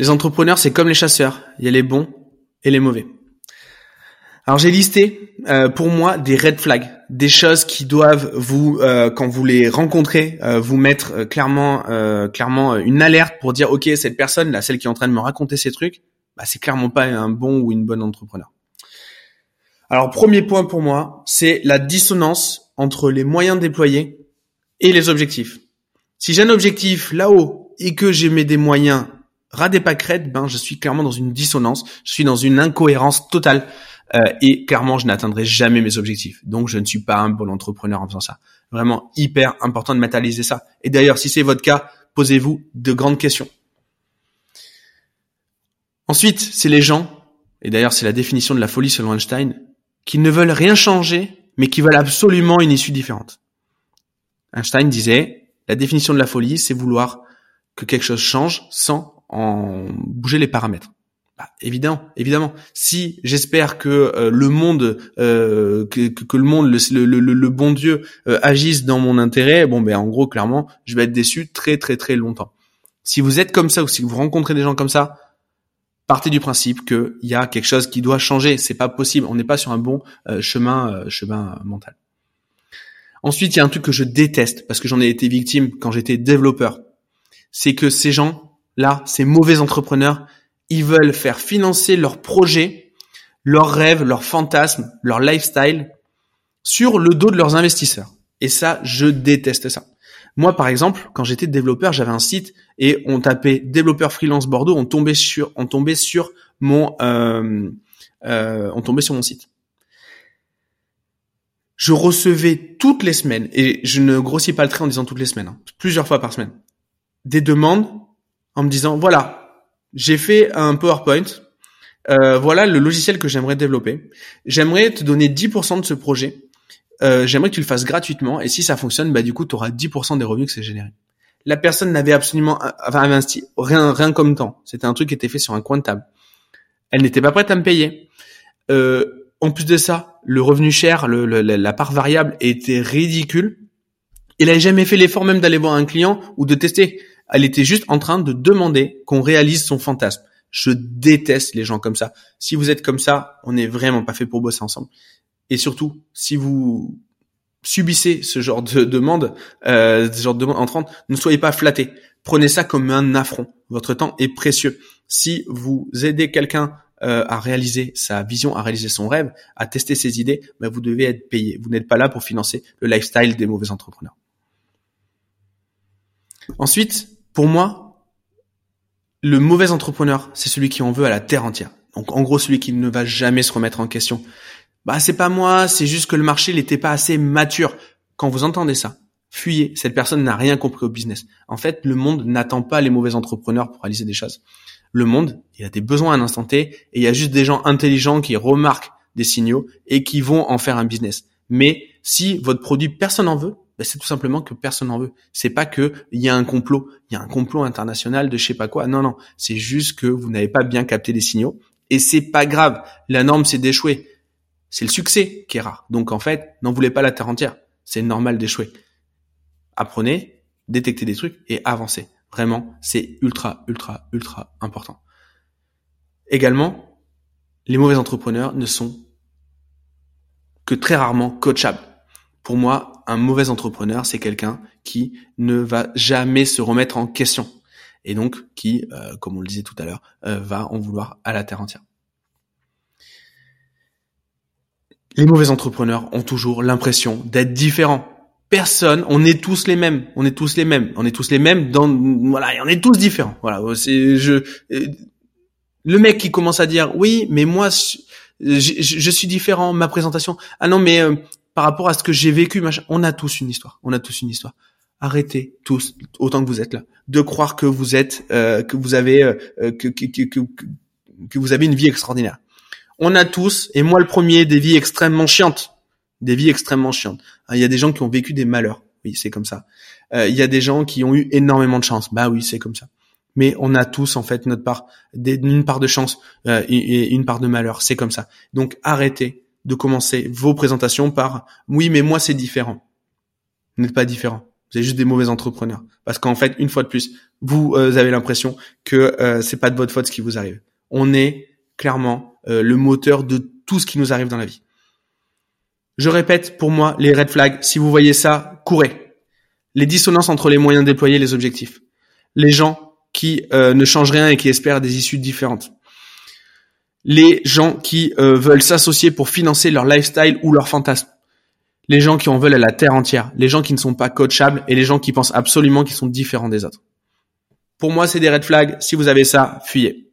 Les entrepreneurs, c'est comme les chasseurs. Il y a les bons et les mauvais. Alors j'ai listé euh, pour moi des red flags, des choses qui doivent vous, euh, quand vous les rencontrez, euh, vous mettre clairement, clairement une alerte pour dire ok cette personne là, celle qui est en train de me raconter ces trucs, bah, c'est clairement pas un bon ou une bonne entrepreneur. Alors premier point pour moi, c'est la dissonance entre les moyens déployés et les objectifs. Si j'ai un objectif là-haut et que j'ai mis des moyens ras des ben je suis clairement dans une dissonance, je suis dans une incohérence totale euh, et clairement je n'atteindrai jamais mes objectifs. Donc je ne suis pas un bon entrepreneur en faisant ça. Vraiment hyper important de matérialiser ça. Et d'ailleurs, si c'est votre cas, posez-vous de grandes questions. Ensuite, c'est les gens, et d'ailleurs c'est la définition de la folie selon Einstein, qui ne veulent rien changer, mais qui veulent absolument une issue différente. Einstein disait, la définition de la folie, c'est vouloir que quelque chose change sans en bouger les paramètres. Bah, évidemment, évidemment. Si j'espère que euh, le monde, euh, que, que, le monde, le, le, le, bon Dieu euh, agisse dans mon intérêt, bon ben en gros, clairement, je vais être déçu très très très longtemps. Si vous êtes comme ça ou si vous rencontrez des gens comme ça, partez du principe qu'il y a quelque chose qui doit changer. C'est pas possible. On n'est pas sur un bon euh, chemin, euh, chemin mental. Ensuite, il y a un truc que je déteste parce que j'en ai été victime quand j'étais développeur. C'est que ces gens-là, ces mauvais entrepreneurs, ils veulent faire financer leurs projets, leurs rêves, leurs fantasmes, leur lifestyle sur le dos de leurs investisseurs. Et ça, je déteste ça. Moi, par exemple, quand j'étais développeur, j'avais un site et on tapait développeur freelance Bordeaux, on tombait sur, euh, euh, mon site. Je recevais toutes les semaines et je ne grossis pas le trait en disant toutes les semaines, hein, plusieurs fois par semaine, des demandes en me disant voilà, j'ai fait un PowerPoint, euh, voilà le logiciel que j'aimerais développer, j'aimerais te donner 10% de ce projet euh, j'aimerais que tu le fasses gratuitement et si ça fonctionne, bah du coup, tu auras 10% des revenus que c'est généré. La personne n'avait absolument enfin, investi rien, rien comme temps. C'était un truc qui était fait sur un coin de table. Elle n'était pas prête à me payer. Euh, en plus de ça, le revenu cher, la part variable était ridicule. Elle n'avait jamais fait l'effort même d'aller voir un client ou de tester. Elle était juste en train de demander qu'on réalise son fantasme. Je déteste les gens comme ça. Si vous êtes comme ça, on n'est vraiment pas fait pour bosser ensemble. Et surtout, si vous subissez ce genre de demande, euh, ce genre de demande entrante, ne soyez pas flattés. Prenez ça comme un affront. Votre temps est précieux. Si vous aidez quelqu'un euh, à réaliser sa vision, à réaliser son rêve, à tester ses idées, ben vous devez être payé. Vous n'êtes pas là pour financer le lifestyle des mauvais entrepreneurs. Ensuite, pour moi, le mauvais entrepreneur, c'est celui qui en veut à la terre entière. Donc en gros, celui qui ne va jamais se remettre en question, bah c'est pas moi, c'est juste que le marché n'était pas assez mature. Quand vous entendez ça, fuyez. Cette personne n'a rien compris au business. En fait, le monde n'attend pas les mauvais entrepreneurs pour réaliser des choses. Le monde, il a des besoins à un T et il y a juste des gens intelligents qui remarquent des signaux et qui vont en faire un business. Mais si votre produit personne n'en veut, bah, c'est tout simplement que personne n'en veut. C'est pas que il y a un complot, il y a un complot international de je sais pas quoi. Non non, c'est juste que vous n'avez pas bien capté les signaux et c'est pas grave. La norme c'est d'échouer c'est le succès qui est rare. Donc en fait, n'en voulez pas la terre entière. C'est normal d'échouer. Apprenez, détectez des trucs et avancez. Vraiment, c'est ultra, ultra, ultra important. Également, les mauvais entrepreneurs ne sont que très rarement coachables. Pour moi, un mauvais entrepreneur, c'est quelqu'un qui ne va jamais se remettre en question et donc qui, euh, comme on le disait tout à l'heure, euh, va en vouloir à la terre entière. les mauvais entrepreneurs ont toujours l'impression d'être différents. Personne, on est tous les mêmes, on est tous les mêmes, on est tous les mêmes dans voilà, on est tous différents. Voilà, c'est je le mec qui commence à dire oui, mais moi je, suis différent, ma présentation. Ah non, mais euh, par rapport à ce que j'ai vécu, machin, on a tous une histoire, on a tous une histoire. Arrêtez tous, autant que vous êtes là, de croire que vous êtes, euh, que vous avez, que, que, que, que vous avez une vie extraordinaire on a tous, et moi le premier, des vies extrêmement chiantes. Des vies extrêmement chiantes. Ah, il y a des gens qui ont vécu des malheurs. Oui, c'est comme ça. Euh, il y a des gens qui ont eu énormément de chance. Bah oui, c'est comme ça. Mais on a tous en fait notre part, une part de chance euh, et une part de malheur. C'est comme ça. Donc arrêtez de commencer vos présentations par oui, mais moi c'est différent. Vous n'êtes pas différent. Vous êtes juste des mauvais entrepreneurs. Parce qu'en fait, une fois de plus, vous euh, avez l'impression que euh, c'est pas de votre faute ce qui vous arrive. On est clairement euh, le moteur de tout ce qui nous arrive dans la vie. Je répète, pour moi, les red flags, si vous voyez ça, courez. Les dissonances entre les moyens déployés et les objectifs. Les gens qui ne changent rien et qui espèrent des issues différentes. Les gens qui veulent s'associer pour financer leur lifestyle ou leur fantasme les gens qui en veulent à la terre entière, les gens qui ne sont pas coachables et les gens qui pensent absolument qu'ils sont différents des autres. Pour moi, c'est des red flags. Si vous avez ça, fuyez.